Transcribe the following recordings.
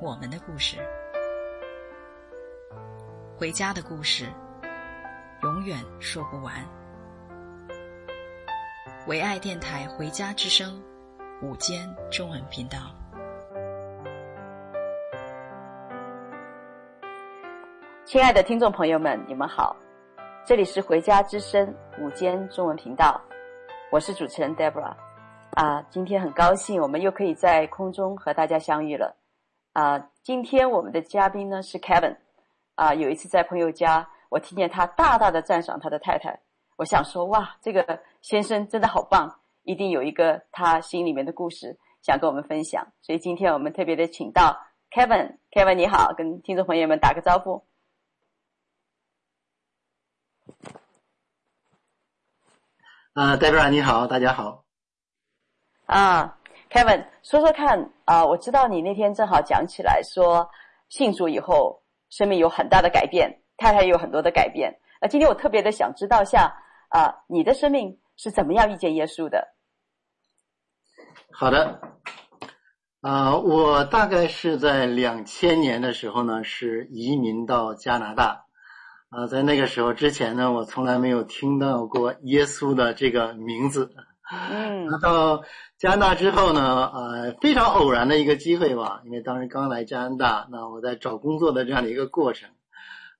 我们的故事，回家的故事，永远说不完。唯爱电台《回家之声》午间中文频道，亲爱的听众朋友们，你们好，这里是《回家之声》午间中文频道，我是主持人 Deborah，啊，今天很高兴我们又可以在空中和大家相遇了，啊，今天我们的嘉宾呢是 Kevin，啊，有一次在朋友家，我听见他大大的赞赏他的太太。我想说，哇，这个先生真的好棒，一定有一个他心里面的故事想跟我们分享。所以今天我们特别的请到 Kevin，Kevin 你好，跟听众朋友们打个招呼。啊，Deborah 你好，大家好。啊，Kevin，说说看啊，我知道你那天正好讲起来说，信主以后生命有很大的改变，太太也有很多的改变。那今天我特别的想知道下。啊，你的生命是怎么样遇见耶稣的？好的，啊，我大概是在两千年的时候呢，是移民到加拿大。啊，在那个时候之前呢，我从来没有听到过耶稣的这个名字。嗯。那到加拿大之后呢，呃，非常偶然的一个机会吧，因为当时刚来加拿大，那我在找工作的这样的一个过程。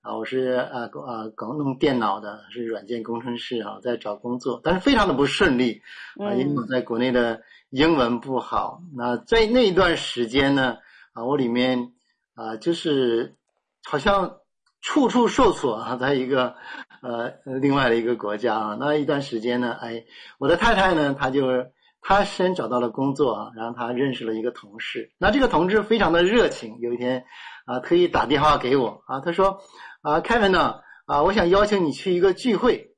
啊，我是啊啊搞弄电脑的，是软件工程师啊，在找工作，但是非常的不顺利啊，因为我在国内的英文不好。嗯、那在那一段时间呢，啊，我里面啊就是好像处处受挫啊，在一个呃另外的一个国家啊，那一段时间呢，哎，我的太太呢，她就她先找到了工作啊，然后她认识了一个同事，那这个同事非常的热情，有一天啊特意打电话给我啊，他说。啊，Kevin 呢？啊，我想邀请你去一个聚会。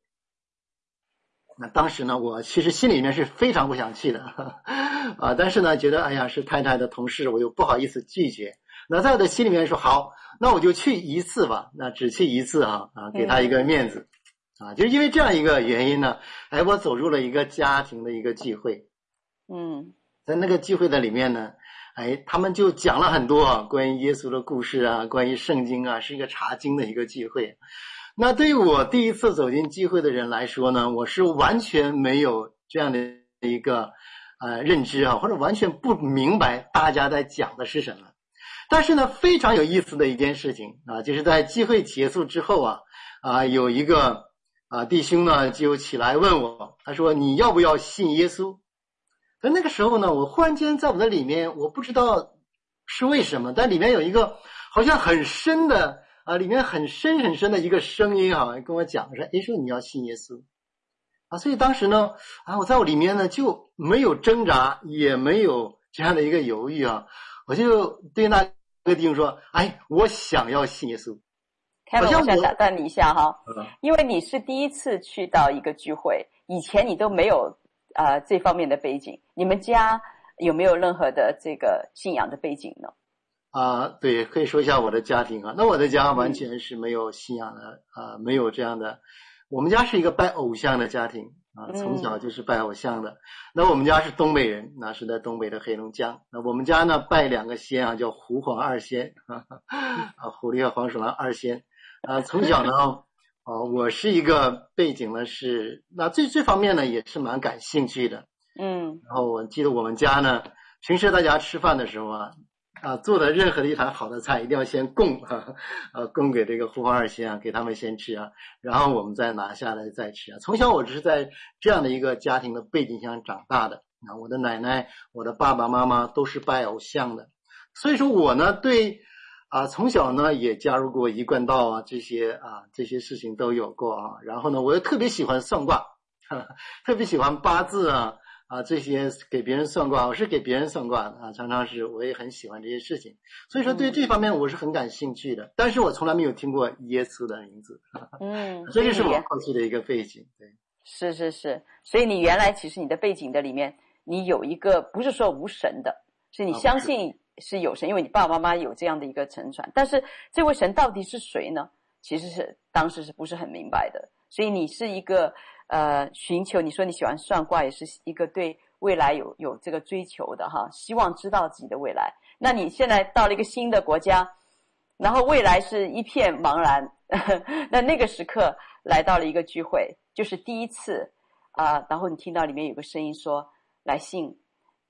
那当时呢，我其实心里面是非常不想去的，啊，但是呢，觉得哎呀是太太的同事，我又不好意思拒绝。那在我的心里面说好，那我就去一次吧，那只去一次啊，啊，给他一个面子，啊，就是因为这样一个原因呢，哎，我走入了一个家庭的一个聚会。嗯，在那个聚会的里面呢。哎，他们就讲了很多关于耶稣的故事啊，关于圣经啊，是一个查经的一个聚会。那对于我第一次走进聚会的人来说呢，我是完全没有这样的一个呃认知啊，或者完全不明白大家在讲的是什么。但是呢，非常有意思的一件事情啊，就是在聚会结束之后啊，啊有一个啊弟兄呢就起来问我，他说：“你要不要信耶稣？”在那个时候呢，我忽然间在我的里面，我不知道是为什么，但里面有一个好像很深的啊，里面很深很深的一个声音啊，跟我讲说：“哎，说你要信耶稣啊！”所以当时呢，啊，我在我里面呢就没有挣扎，也没有这样的一个犹豫啊，我就对那个弟兄说：“哎，我想要信耶稣。”开门，我想打断你一下哈，因为你是第一次去到一个聚会，以前你都没有。啊、呃，这方面的背景，你们家有没有任何的这个信仰的背景呢？啊，对，可以说一下我的家庭啊。那我的家完全是没有信仰的啊、嗯呃，没有这样的。我们家是一个拜偶像的家庭啊，从小就是拜偶像的。嗯、那我们家是东北人，那是在东北的黑龙江。那我们家呢，拜两个仙啊，叫狐黄二仙 啊，狐狸和黄鼠狼二仙啊。从小呢。啊，我是一个背景呢是，那这这方面呢也是蛮感兴趣的，嗯，然后我记得我们家呢，平时大家吃饭的时候啊，啊做的任何的一盘好的菜一定要先供，啊，啊供给这个狐黄二仙啊，给他们先吃啊，然后我们再拿下来再吃啊。从小我就是在这样的一个家庭的背景下长大的，啊，我的奶奶、我的爸爸妈妈都是拜偶像的，所以说我呢对。啊，从小呢也加入过一贯道啊，这些啊这些事情都有过啊。然后呢，我又特别喜欢算卦，呵呵特别喜欢八字啊啊，这些给别人算卦，我是给别人算卦的啊，常常是我也很喜欢这些事情，所以说对这方面我是很感兴趣的。嗯、但是我从来没有听过耶稣的名字，嗯，这就是我过去的一个背景。对，是是是，所以你原来其实你的背景的里面，你有一个不是说无神的，是你相信是有神，因为你爸爸妈妈有这样的一个沉船。但是这位神到底是谁呢？其实是当时是不是很明白的？所以你是一个。呃，寻求你说你喜欢算卦，也是一个对未来有有这个追求的哈，希望知道自己的未来。那你现在到了一个新的国家，然后未来是一片茫然，那那个时刻来到了一个聚会，就是第一次啊、然后你听到里面有个声音说来信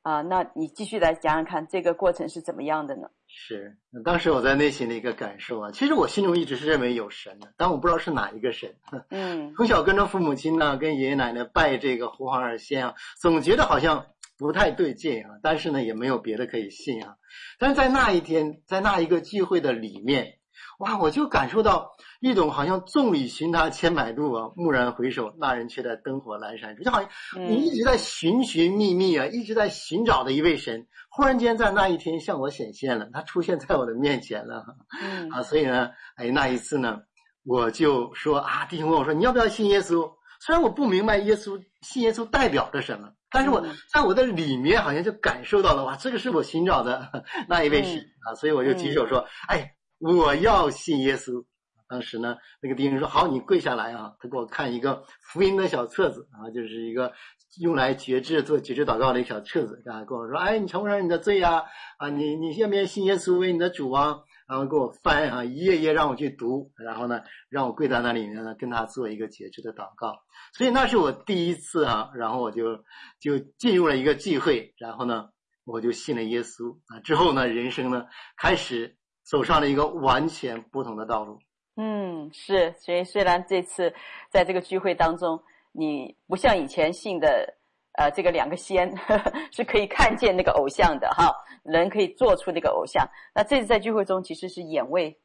啊、那你继续来讲讲看这个过程是怎么样的呢？是，当时我在内心的一个感受啊，其实我心中一直是认为有神的，但我不知道是哪一个神。嗯，从小跟着父母亲呢，跟爷爷奶奶拜这个胡黄二仙啊，总觉得好像不太对劲啊，但是呢，也没有别的可以信啊。但是在那一天，在那一个聚会的里面。哇！我就感受到一种好像众里寻他千百度啊，蓦然回首，那人却在灯火阑珊处。就好像你一直在寻寻觅觅啊，一直在寻找的一位神，忽然间在那一天向我显现了，他出现在我的面前了。嗯啊，所以呢，哎，那一次呢，我就说啊，弟兄问我说，你要不要信耶稣？虽然我不明白耶稣信耶稣代表着什么，但是我在我的里面好像就感受到了，哇，这个是我寻找的 那一位神啊，所以我就举手说，哎。我要信耶稣。当时呢，那个弟兄说：“好，你跪下来啊。”他给我看一个福音的小册子啊，就是一个用来决志做决志祷告的一个小册子啊，跟我说：“哎，你承不承认你的罪呀？啊，你你愿不愿信耶稣为你的主啊？”然后给我翻啊，一页页让我去读，然后呢，让我跪在那里面呢，跟他做一个决志的祷告。所以那是我第一次啊，然后我就就进入了一个聚会，然后呢，我就信了耶稣啊。之后呢，人生呢开始。走上了一个完全不同的道路。嗯，是，所以虽然这次在这个聚会当中，你不像以前信的，呃，这个两个仙呵呵 是可以看见那个偶像的哈，人可以做出那个偶像。那这次在聚会中其实是眼未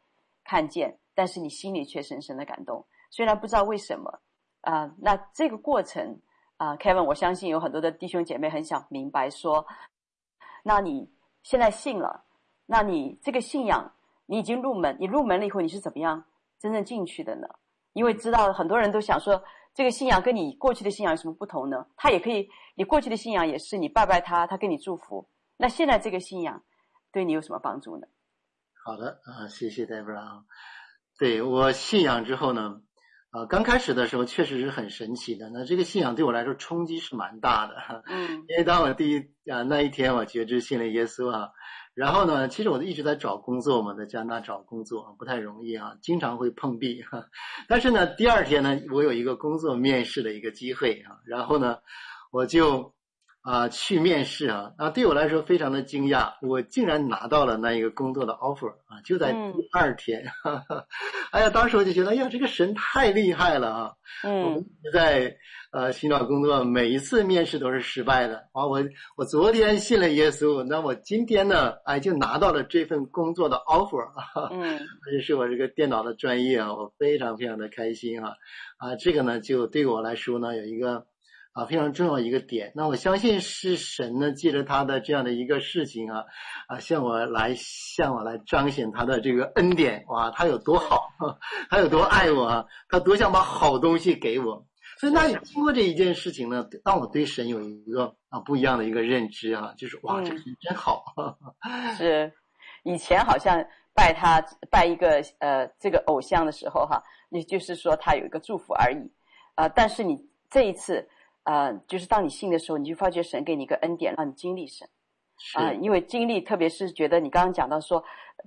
看见，但是你心里却深深的感动。虽然不知道为什么啊、那这个过程啊、呃，Kevin，我相信有很多的弟兄姐妹很想明白说，那你现在信了。那你这个信仰，你已经入门，你入门了以后，你是怎么样真正进去的呢？因为知道很多人都想说，这个信仰跟你过去的信仰有什么不同呢？他也可以，你过去的信仰也是你拜拜他，他给你祝福。那现在这个信仰对你有什么帮助呢？好的啊，谢谢戴布拉。对，我信仰之后呢，啊，刚开始的时候确实是很神奇的。那这个信仰对我来说冲击是蛮大的。嗯，因为当我第一啊那一天我觉知信了耶稣啊。然后呢，其实我一直在找工作嘛，在加拿大找工作不太容易啊，经常会碰壁。但是呢，第二天呢，我有一个工作面试的一个机会啊，然后呢，我就啊去面试啊，啊对我来说非常的惊讶，我竟然拿到了那一个工作的 offer 啊，就在第二天。哈哈，哎呀，当时我就觉得，哎呀，这个神太厉害了啊！嗯，我们一直在。呃，寻找工作每一次面试都是失败的啊！我我昨天信了耶稣，那我今天呢，哎，就拿到了这份工作的 offer 啊，嗯，而且是我这个电脑的专业啊，我非常非常的开心啊！啊，这个呢，就对我来说呢，有一个啊非常重要一个点。那我相信是神呢，借着他的这样的一个事情啊，啊，向我来向我来彰显他的这个恩典哇，他有多好，他有多爱我啊，他多想把好东西给我。所以，那你经过这一件事情呢，让我对神有一个啊不一样的一个认知啊，就是哇，这个神真好。嗯、是，以前好像拜他拜一个呃这个偶像的时候哈，也就是说他有一个祝福而已啊、呃。但是你这一次呃，就是当你信的时候，你就发觉神给你一个恩典，让你经历神啊、呃，因为经历，特别是觉得你刚刚讲到说。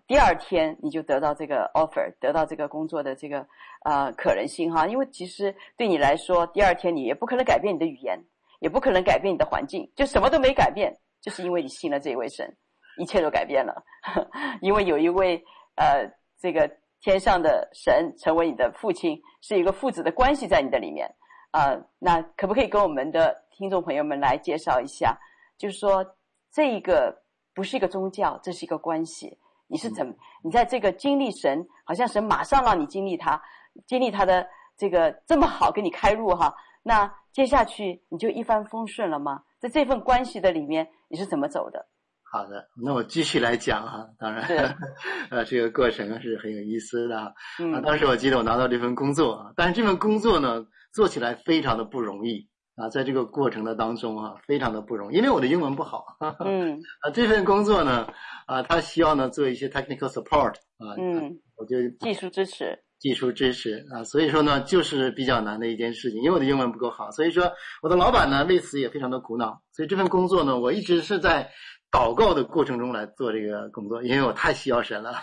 第二天你就得到这个 offer，得到这个工作的这个呃可能性哈，因为其实对你来说，第二天你也不可能改变你的语言，也不可能改变你的环境，就什么都没改变，就是因为你信了这一位神，一切都改变了，因为有一位呃这个天上的神成为你的父亲，是一个父子的关系在你的里面啊、呃，那可不可以跟我们的听众朋友们来介绍一下，就是说这一个不是一个宗教，这是一个关系。你是怎么？你在这个经历神，好像神马上让你经历他，经历他的这个这么好给你开路哈。那接下去你就一帆风顺了吗？在这份关系的里面，你是怎么走的？好的，那我继续来讲哈。当然，呃，这个过程是很有意思的。嗯，啊，当时我记得我拿到这份工作啊，但是这份工作呢，做起来非常的不容易啊，在这个过程的当中啊，非常的不容易，因为我的英文不好。嗯，啊，这份工作呢，啊，他需要呢做一些 technical support 啊，嗯，我就技术支持，技术支持啊，所以说呢，就是比较难的一件事情，因为我的英文不够好，所以说我的老板呢为此也非常的苦恼，所以这份工作呢，我一直是在。祷告的过程中来做这个工作，因为我太需要神了，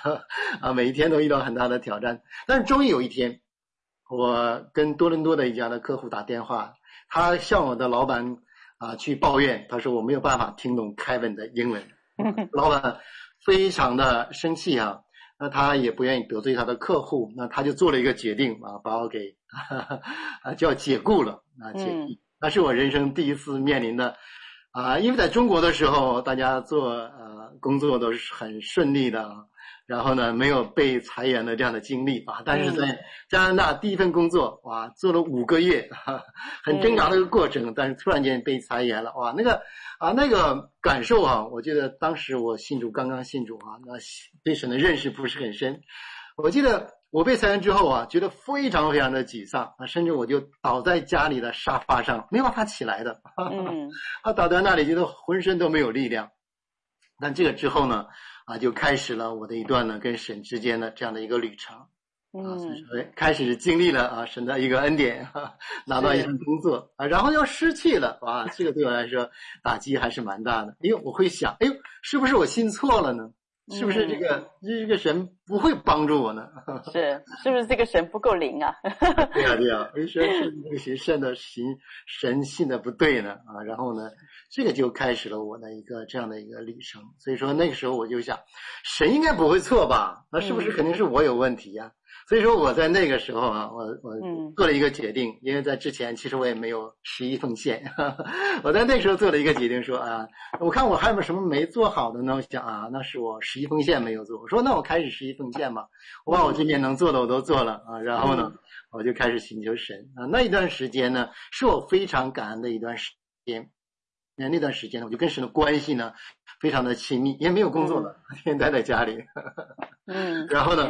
啊，每一天都遇到很大的挑战。但是终于有一天，我跟多伦多的一家的客户打电话，他向我的老板啊去抱怨，他说我没有办法听懂 Kevin 的英文，老板非常的生气啊，那他也不愿意得罪他的客户，那他就做了一个决定啊，把我给 啊叫解雇了啊解雇，那是我人生第一次面临的。啊，因为在中国的时候，大家做呃工作都是很顺利的，然后呢，没有被裁员的这样的经历啊。但是在加拿大第一份工作，哇，做了五个月，啊，很挣扎的一个过程，但是突然间被裁员了，哇，那个啊那个感受啊，我觉得当时我信主刚刚信主啊，那对神的认识不是很深，我记得。我被裁员之后啊，觉得非常非常的沮丧啊，甚至我就倒在家里的沙发上，没办法起来的。嗯，啊，倒在那里，觉得浑身都没有力量。但这个之后呢，啊，就开始了我的一段呢跟神之间的这样的一个旅程。啊，所以说开始经历了啊神的一个恩典，拿到一份工作啊，然后又失去了，哇，这个对我来说打击还是蛮大的。哎呦，我会想，哎呦，是不是我信错了呢？是不是这个、嗯、这个神不会帮助我呢？是，是不是这个神不够灵啊？对呀、啊、对呀、啊，为什么是那个行善的行神信的不对呢？啊，然后呢，这个就开始了我的一个这样的一个旅程。所以说那个时候我就想，神应该不会错吧？那是不是肯定是我有问题呀、啊？嗯所以说我在那个时候啊，我我做了一个决定，嗯、因为在之前其实我也没有十一奉献，我在那时候做了一个决定说，说啊，我看我还有没有什么没做好的呢？我想啊，那是我十一奉献没有做。我说那我开始十一奉献吧，我把我这边能做的我都做了啊，然后呢，我就开始寻求神啊。那一段时间呢，是我非常感恩的一段时间。那那段时间呢，我就跟神的关系呢非常的亲密，也没有工作了，天天待在家里。嗯，然后呢，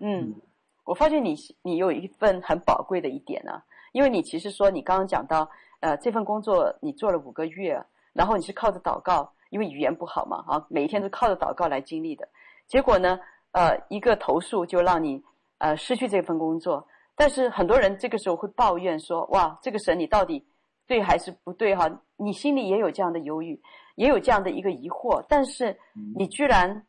嗯。我发现你你有一份很宝贵的一点呢、啊，因为你其实说你刚刚讲到，呃，这份工作你做了五个月，然后你是靠着祷告，因为语言不好嘛，啊，每一天都靠着祷告来经历的。结果呢，呃，一个投诉就让你呃失去这份工作。但是很多人这个时候会抱怨说，哇，这个神你到底对还是不对哈？你心里也有这样的犹豫，也有这样的一个疑惑，但是你居然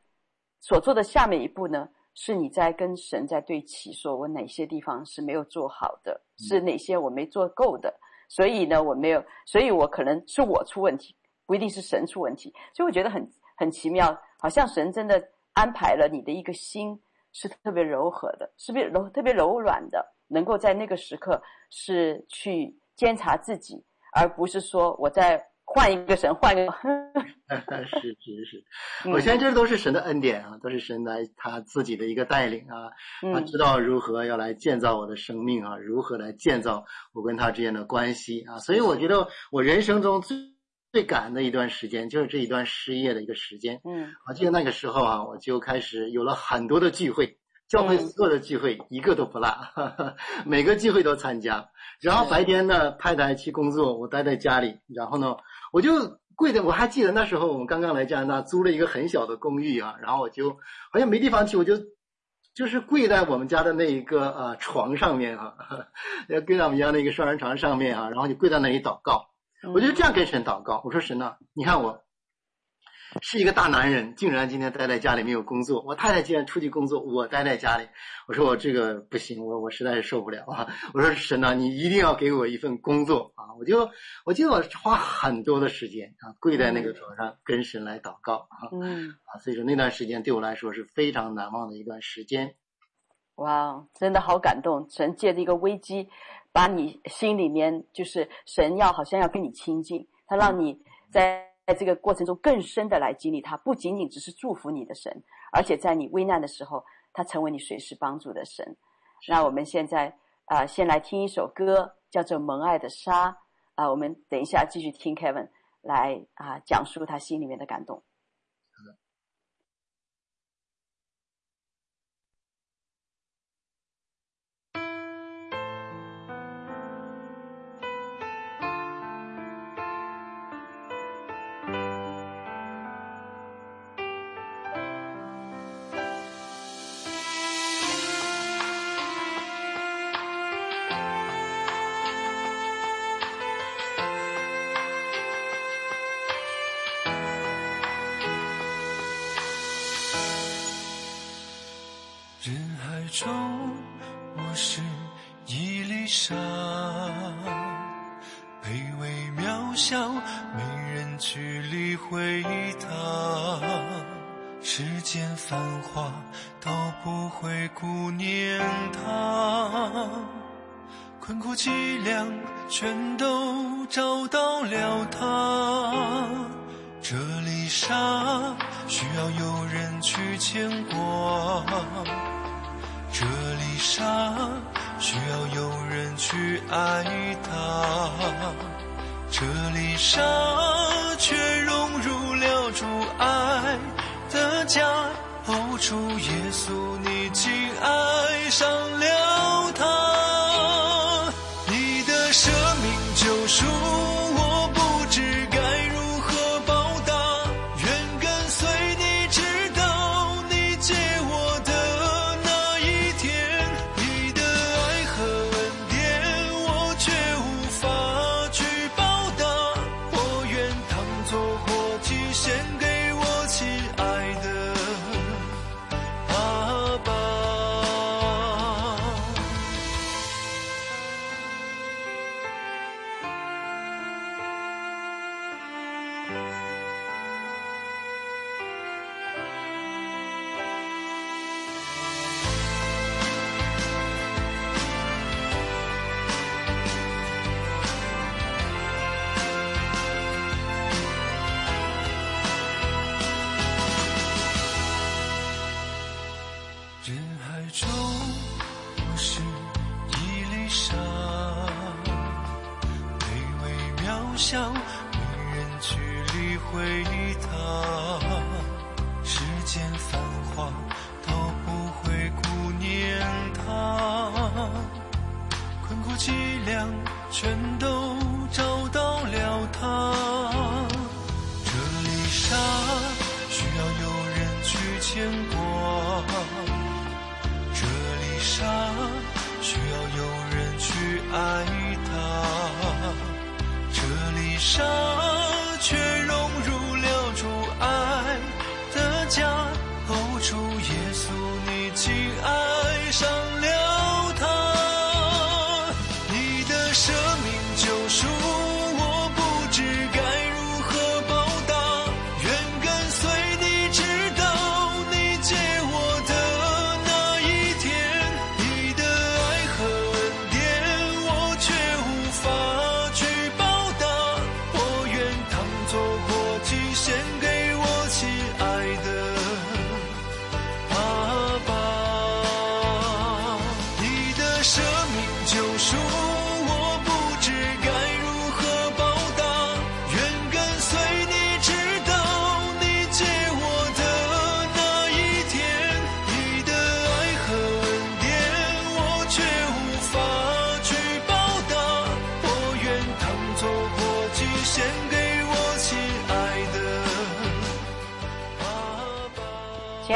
所做的下面一步呢？是你在跟神在对齐，说我哪些地方是没有做好的，是哪些我没做够的，所以呢，我没有，所以我可能是我出问题，不一定是神出问题。所以我觉得很很奇妙，好像神真的安排了你的一个心是特别柔和的，是不是柔特别柔软的，能够在那个时刻是去监察自己，而不是说我在。换一个神，换一个。是 是是，我相信这都是神的恩典啊，都是神来他自己的一个带领啊，他知道如何要来建造我的生命啊，如何来建造我跟他之间的关系啊，所以我觉得我人生中最最感恩的一段时间就是这一段失业的一个时间。嗯，我记得那个时候啊，我就开始有了很多的聚会，教会所有的聚会一个都不落，每个聚会都参加。然后白天呢，太太去工作，我待在家里，然后呢。我就跪在，我还记得那时候我们刚刚来加拿大，租了一个很小的公寓啊，然后我就好像没地方去，我就就是跪在我们家的那一个呃床上面啊，要跪在我们家那个双人床上面啊，然后就跪在那里祷告，我就这样跟神祷告，我说神呐，你看我。是一个大男人，竟然今天待在家里没有工作。我太太竟然出去工作，我待在家里。我说我这个不行，我我实在是受不了啊！我说神呐，你一定要给我一份工作啊！我就我记得我花很多的时间啊，跪在那个床上跟神来祷告啊。嗯啊，所以说那段时间对我来说是非常难忘的一段时间。哇，真的好感动！神借着一个危机，把你心里面就是神要好像要跟你亲近，他让你在。在这个过程中，更深的来经历他，不仅仅只是祝福你的神，而且在你危难的时候，他成为你随时帮助的神。那我们现在啊、呃，先来听一首歌，叫做《蒙爱的沙》啊、呃，我们等一下继续听 Kevin 来啊讲述他心里面的感动。中，我是一粒沙，卑微渺小，没人去理会它。世间繁华，都不会顾念它。困苦凄凉，全都找到了它。这粒沙需要有人去牵挂。沙需要有人去爱他，这丽莎却融入了主爱的家。哦，主耶稣，你竟爱上了他，你的生命救赎。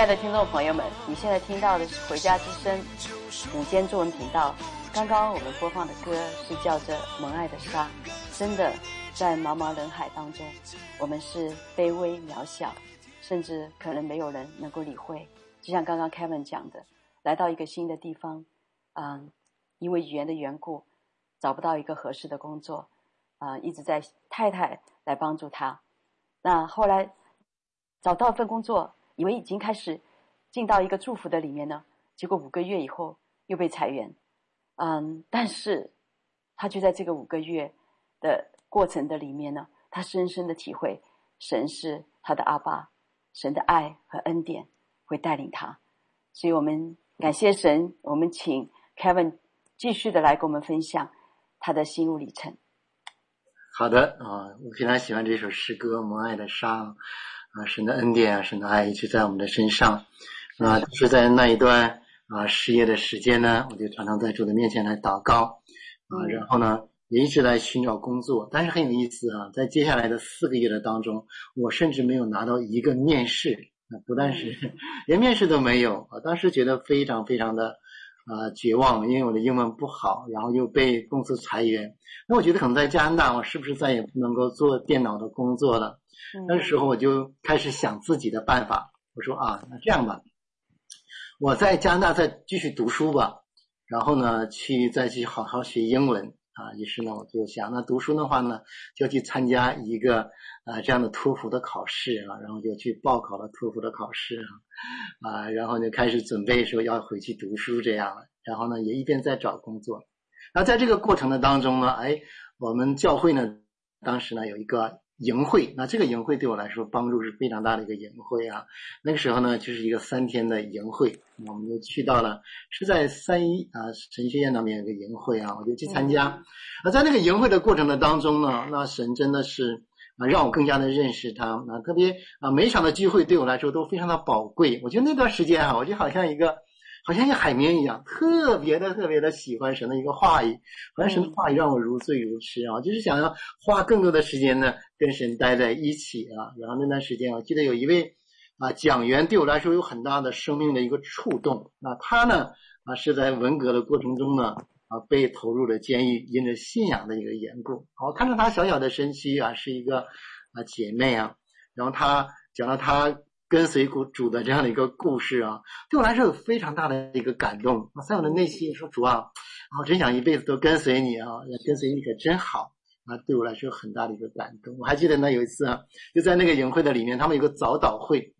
亲爱的听众朋友们，你现在听到的是《回家之声》午间中文频道。刚刚我们播放的歌是叫做《蒙爱的沙》。真的，在茫茫人海当中，我们是卑微渺小，甚至可能没有人能够理会。就像刚刚 Kevin 讲的，来到一个新的地方，嗯，因为语言的缘故，找不到一个合适的工作，啊、一直在太太来帮助他。那后来找到一份工作。以为已经开始进到一个祝福的里面呢，结果五个月以后又被裁员，嗯，但是他就在这个五个月的过程的里面呢，他深深的体会神是他的阿爸，神的爱和恩典会带领他，所以我们感谢神，我们请 Kevin 继续的来跟我们分享他的心路历程。好的啊，我非常喜欢这首诗歌《蒙爱的沙》啊，神的恩典啊，神的爱一直在我们的身上啊。就是在那一段啊失业的时间呢，我就常常在主的面前来祷告啊，然后呢也一直在寻找工作，但是很有意思啊，在接下来的四个月的当中，我甚至没有拿到一个面试啊，不但是连面试都没有啊，当时觉得非常非常的。啊、呃，绝望，因为我的英文不好，然后又被公司裁员。那我觉得可能在加拿大，我是不是再也不能够做电脑的工作了？嗯、那时候我就开始想自己的办法。我说啊，那这样吧，我在加拿大再继续读书吧，然后呢，去再去好好学英文。啊，于是呢，我就想，那读书的话呢，就去参加一个啊这样的托福的考试啊，然后就去报考了托福的考试啊，啊，然后就开始准备说要回去读书这样了，然后呢，也一边在找工作。那在这个过程的当中呢，哎，我们教会呢，当时呢有一个。营会，那这个营会对我来说帮助是非常大的一个营会啊。那个时候呢，就是一个三天的营会，我们就去到了，是在三一啊神学院那边有个营会啊，我就去参加。那在那个营会的过程的当中呢，那神真的是啊让我更加的认识他啊，特别啊每一场的聚会对我来说都非常的宝贵。我觉得那段时间啊，我就好像一个。好像一个海绵一样，特别的特别的喜欢神的一个话语，好像神的话语让我如醉如痴啊，就是想要花更多的时间呢跟神待在一起啊。然后那段时间，我记得有一位啊讲员对我来说有很大的生命的一个触动。那他呢啊是在文革的过程中呢啊被投入了监狱，因着信仰的一个缘故。我看着他小小的身躯啊，是一个啊姐妹啊，然后他讲了他。跟随主的这样的一个故事啊，对我来说有非常大的一个感动。在我的内心说：“主啊，我真想一辈子都跟随你啊，跟随你可真好啊！”对我来说有很大的一个感动。我还记得呢，有一次啊，就在那个营会的里面，他们有个早祷会，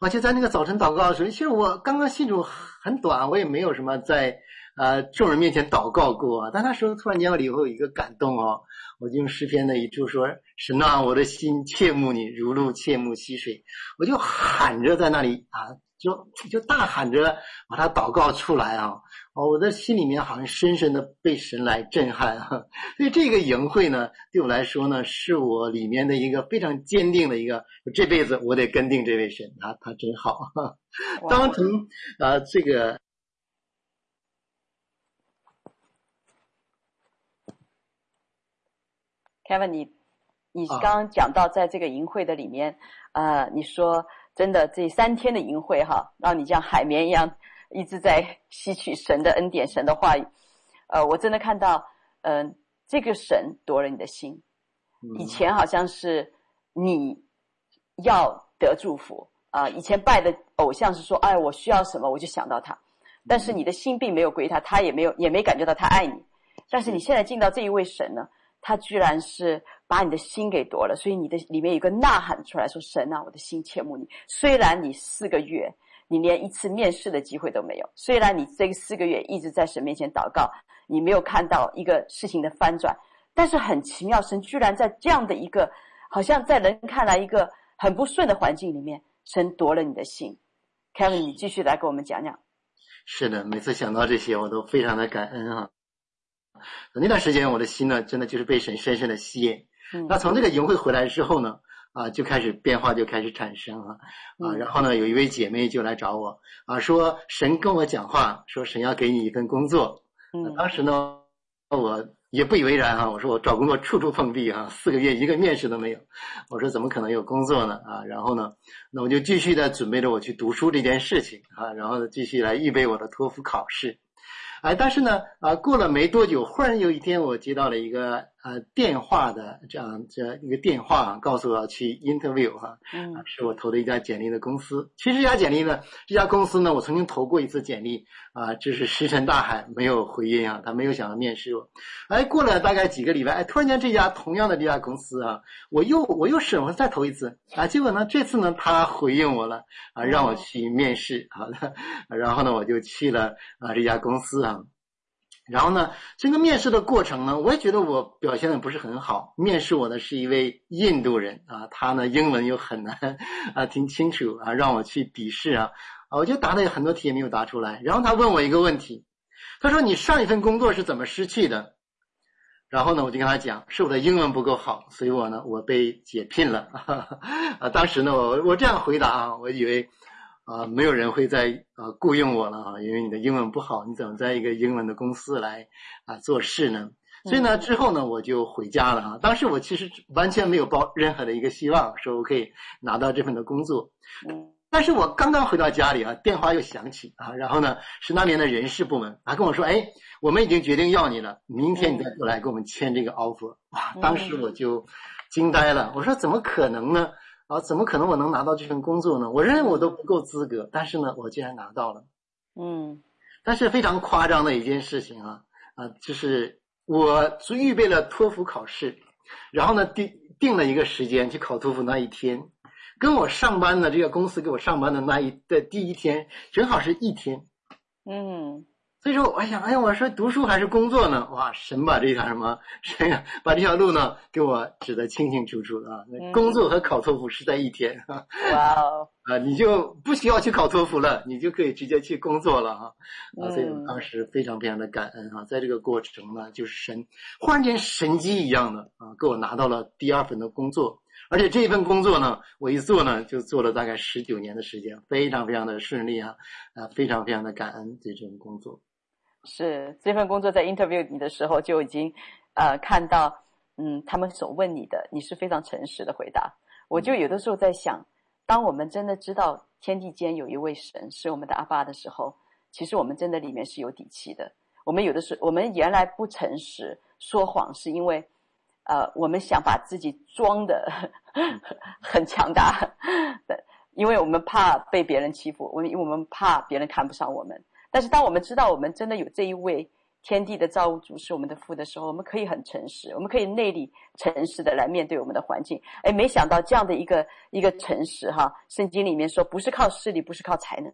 而且在那个早晨祷告的时候，其实我刚刚信主很短，我也没有什么在呃众人面前祷告过啊。但那时候突然间我里头有一个感动哦。我就用诗篇的一处说：“神啊，我的心切慕你，如鹿切慕溪水。”我就喊着在那里啊，就就大喊着把它祷告出来啊！哦，我的心里面好像深深的被神来震撼啊！所以这个营会呢，对我来说呢，是我里面的一个非常坚定的一个，这辈子我得跟定这位神啊，他真好。当成啊这个。Kevin，你你刚刚讲到在这个营会的里面，啊、呃，你说真的这三天的营会哈，让你像海绵一样一直在吸取神的恩典、神的话语，呃，我真的看到，嗯、呃，这个神夺了你的心，以前好像是你要得祝福啊、呃，以前拜的偶像是说，哎，我需要什么我就想到他，但是你的心并没有归他，他也没有也没感觉到他爱你，但是你现在进到这一位神呢？他居然是把你的心给夺了，所以你的里面有个呐喊出来说：“神啊，我的心切慕你。虽然你四个月你连一次面试的机会都没有，虽然你这个四个月一直在神面前祷告，你没有看到一个事情的翻转，但是很奇妙，神居然在这样的一个好像在人看来一个很不顺的环境里面，神夺了你的心。Kevin，你继续来给我们讲讲。是的，每次想到这些，我都非常的感恩啊。那段时间，我的心呢，真的就是被神深深的吸引。嗯，那从这个营会回来之后呢，啊，就开始变化就开始产生了，啊，然后呢，有一位姐妹就来找我，啊，说神跟我讲话，说神要给你一份工作。嗯，当时呢，我也不以为然啊，我说我找工作处处碰壁啊，四个月一个面试都没有，我说怎么可能有工作呢？啊，然后呢，那我就继续的准备着我去读书这件事情啊，然后呢，继续来预备我的托福考试。哎，但是呢，啊，过了没多久，忽然有一天，我接到了一个呃电话的这样这样一个电话啊，告诉我要去 interview 哈，嗯，是我投的一家简历的公司。其实这家简历呢，这家公司呢，我曾经投过一次简历啊，就是石沉大海，没有回音啊，他没有想要面试我。哎，过了大概几个礼拜，哎，突然间这家同样的这家公司啊，我又我又审核再投一次啊，结果呢，这次呢，他回应我了啊，让我去面试，好的，然后呢，我就去了啊这家公司啊。然后呢，这个面试的过程呢，我也觉得我表现的不是很好。面试我的是一位印度人啊，他呢英文又很难啊听清楚啊，让我去笔试啊，啊，我就答了很多题也没有答出来。然后他问我一个问题，他说：“你上一份工作是怎么失去的？”然后呢，我就跟他讲，是我的英文不够好，所以我呢，我被解聘了。啊，当时呢，我我这样回答啊，我以为啊，没有人会再啊雇佣我了啊，因为你的英文不好，你怎么在一个英文的公司来啊做事呢？所以呢，之后呢，我就回家了啊。当时我其实完全没有抱任何的一个希望，说我可以拿到这份的工作。但是我刚刚回到家里啊，电话又响起啊，然后呢，是那边的人事部门，他跟我说：“哎，我们已经决定要你了，明天你再过来给我们签这个 offer。”哇，当时我就惊呆了，我说：“怎么可能呢？啊，怎么可能我能拿到这份工作呢？我认为我都不够资格，但是呢，我竟然拿到了。”嗯，但是非常夸张的一件事情啊啊，就是我预备了托福考试，然后呢定定了一个时间去考托福那一天。跟我上班的这个公司给我上班的那一的第一天，正好是一天，嗯，所以说我想，哎呀，我说读书还是工作呢？哇，神把这条什么，神呀，把这条路呢给我指得清清楚楚的啊！工作和考托福是在一天，哇哦，啊，你就不需要去考托福了，你就可以直接去工作了啊，啊，所以我当时非常非常的感恩啊，在这个过程呢，就是神忽然间神机一样的啊，给我拿到了第二份的工作。而且这一份工作呢，我一做呢，就做了大概十九年的时间，非常非常的顺利啊，啊，非常非常的感恩对这份工作。是这份工作在 interview 你的时候就已经，呃，看到，嗯，他们所问你的，你是非常诚实的回答。我就有的时候在想，当我们真的知道天地间有一位神是我们的阿爸的时候，其实我们真的里面是有底气的。我们有的时候，我们原来不诚实说谎，是因为。呃，我们想把自己装的 很强大，因为我们怕被别人欺负，我们因为我们怕别人看不上我们。但是当我们知道我们真的有这一位天地的造物主是我们的父的时候，我们可以很诚实，我们可以内里诚实的来面对我们的环境。哎，没想到这样的一个一个诚实哈，圣经里面说不是靠势力，不是靠才能，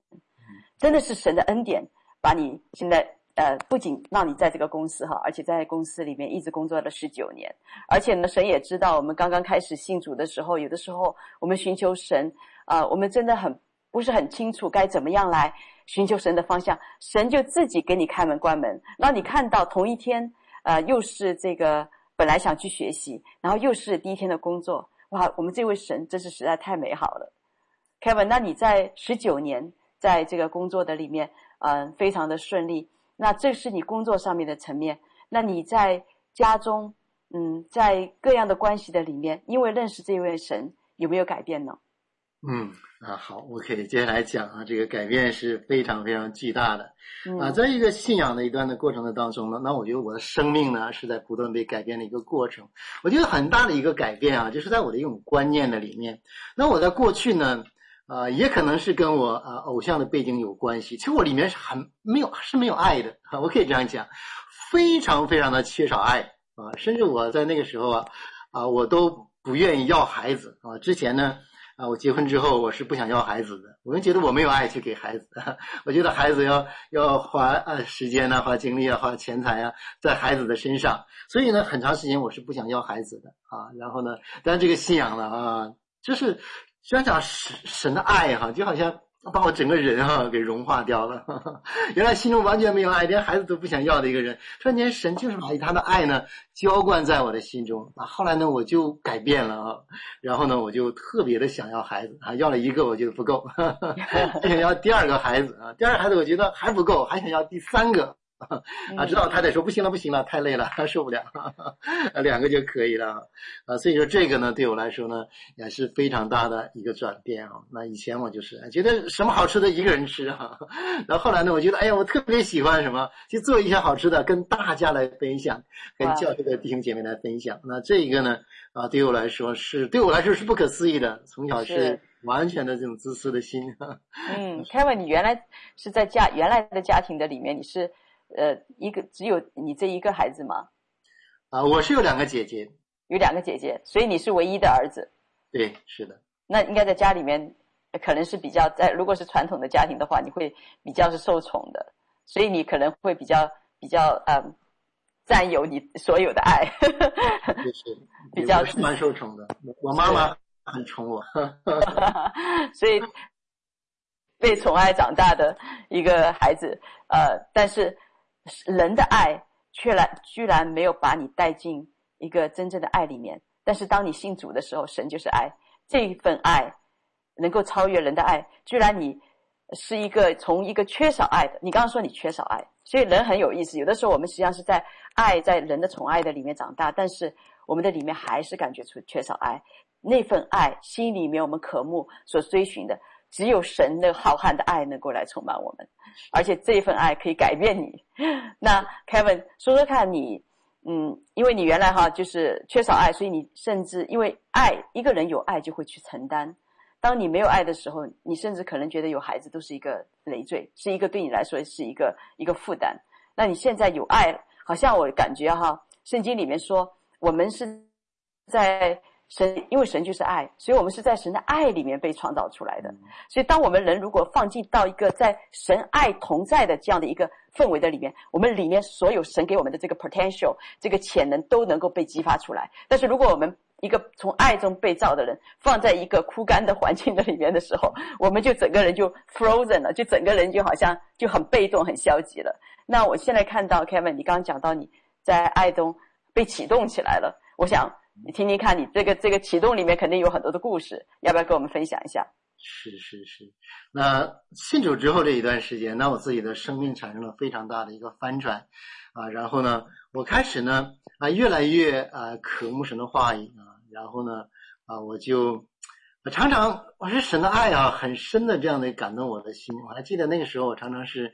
真的是神的恩典把你现在。呃，不仅让你在这个公司哈，而且在公司里面一直工作了十九年，而且呢，神也知道我们刚刚开始信主的时候，有的时候我们寻求神啊、我们真的很不是很清楚该怎么样来寻求神的方向，神就自己给你开门关门，让你看到同一天，呃，又是这个本来想去学习，然后又是第一天的工作，哇，我们这位神真是实在太美好了，Kevin，那你在十九年在这个工作的里面，嗯、非常的顺利。那这是你工作上面的层面，那你在家中，嗯，在各样的关系的里面，因为认识这位神，有没有改变呢？嗯啊，好，我可以接下来讲啊，这个改变是非常非常巨大的。嗯、啊，在一个信仰的一段的过程的当中呢，那我觉得我的生命呢是在不断被改变的一个过程。我觉得很大的一个改变啊，就是在我的一种观念的里面。那我在过去呢。啊、呃，也可能是跟我啊、呃、偶像的背景有关系。其实我里面是很没有，是没有爱的啊，我可以这样讲，非常非常的缺少爱啊。甚至我在那个时候啊，啊，我都不愿意要孩子啊。之前呢，啊，我结婚之后我是不想要孩子的，我就觉得我没有爱去给孩子，我觉得孩子要要花呃时间啊，花精力啊，花钱财啊，在孩子的身上。所以呢，很长时间我是不想要孩子的啊。然后呢，但这个信仰呢啊，就是。想想神神的爱哈，就好像 把我整个人啊给融化掉了。原来心中完全没有爱，连孩子都不想要的一个人，突然间神就是把他的爱呢浇灌在我的心中啊。后来呢，我就改变了啊，然后呢，我就特别的想要孩子啊，要了一个我觉得不够，还想要第二个孩子啊，第二个孩子我觉得还不够，还想要第三个。啊，知道太太说不行了，不行了，太累了，他 受不了，两个就可以了啊。所以说这个呢，对我来说呢，也是非常大的一个转变啊。那以前我就是觉得什么好吃的一个人吃啊，然后后来呢，我觉得哎呀，我特别喜欢什么，就做一些好吃的跟大家来分享，跟教会的弟兄姐妹来分享。那这一个呢，啊，对我来说是对我来说是不可思议的，从小是完全的这种自私的心。嗯，Kevin，你原来是在家原来的家庭的里面，你是。呃，一个只有你这一个孩子吗？啊，我是有两个姐姐，有两个姐姐，所以你是唯一的儿子。对，是的。那应该在家里面，可能是比较在，如果是传统的家庭的话，你会比较是受宠的，所以你可能会比较比较嗯，占有你所有的爱。就是 比较是蛮受宠的，我妈妈很宠我，所以被宠爱长大的一个孩子，呃，但是。人的爱却来居然没有把你带进一个真正的爱里面。但是当你信主的时候，神就是爱，这一份爱能够超越人的爱。居然你是一个从一个缺少爱的，你刚刚说你缺少爱，所以人很有意思。有的时候我们实际上是在爱，在人的宠爱的里面长大，但是我们的里面还是感觉出缺少爱。那份爱，心里面我们渴慕所追寻的，只有神的浩瀚的爱能够来充满我们，而且这一份爱可以改变你。那 Kevin 说说看你，嗯，因为你原来哈就是缺少爱，所以你甚至因为爱，一个人有爱就会去承担。当你没有爱的时候，你甚至可能觉得有孩子都是一个累赘，是一个对你来说是一个一个负担。那你现在有爱，好像我感觉哈，圣经里面说我们是在。神，因为神就是爱，所以我们是在神的爱里面被创造出来的。所以，当我们人如果放进到一个在神爱同在的这样的一个氛围的里面，我们里面所有神给我们的这个 potential、这个潜能都能够被激发出来。但是，如果我们一个从爱中被造的人放在一个枯干的环境的里面的时候，我们就整个人就 frozen 了，就整个人就好像就很被动、很消极了。那我现在看到 Kevin，你刚刚讲到你在爱中被启动起来了，我想。你听听看，你这个这个启动里面肯定有很多的故事，要不要跟我们分享一下？是是是，那信主之后这一段时间，那我自己的生命产生了非常大的一个翻转啊，然后呢，我开始呢啊越来越啊渴慕神的话语啊，然后呢啊我就我常常我是神的爱啊很深的这样的感动我的心，我还记得那个时候我常常是。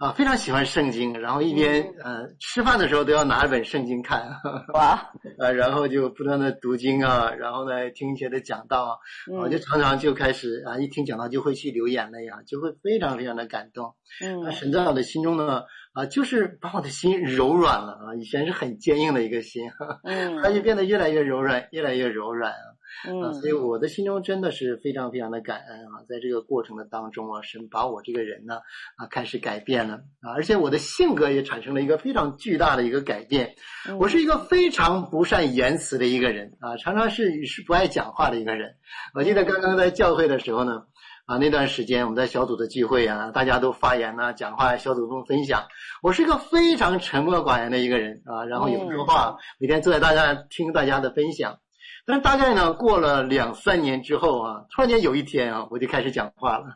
啊，非常喜欢圣经，然后一边呃吃饭的时候都要拿一本圣经看，哇，呃，然后就不断的读经啊，然后呢听一些的讲道啊，我就常常就开始啊一听讲道就会去流眼泪啊，就会非常非常的感动。嗯，那神在我的心中呢啊，就是把我的心柔软了啊，以前是很坚硬的一个心，嗯，它就变得越来越柔软，越来越柔软啊。嗯、啊，所以我的心中真的是非常非常的感恩啊，在这个过程的当中啊，神把我这个人呢啊开始改变了啊，而且我的性格也产生了一个非常巨大的一个改变。我是一个非常不善言辞的一个人啊，常常是是不爱讲话的一个人。我记得刚刚在教会的时候呢，啊那段时间我们在小组的聚会啊，大家都发言呐、啊，讲话，小组中分享，我是一个非常沉默寡言的一个人啊，然后也不说话，每天坐在大家听大家的分享。但是大概呢，过了两三年之后啊，突然间有一天啊，我就开始讲话了，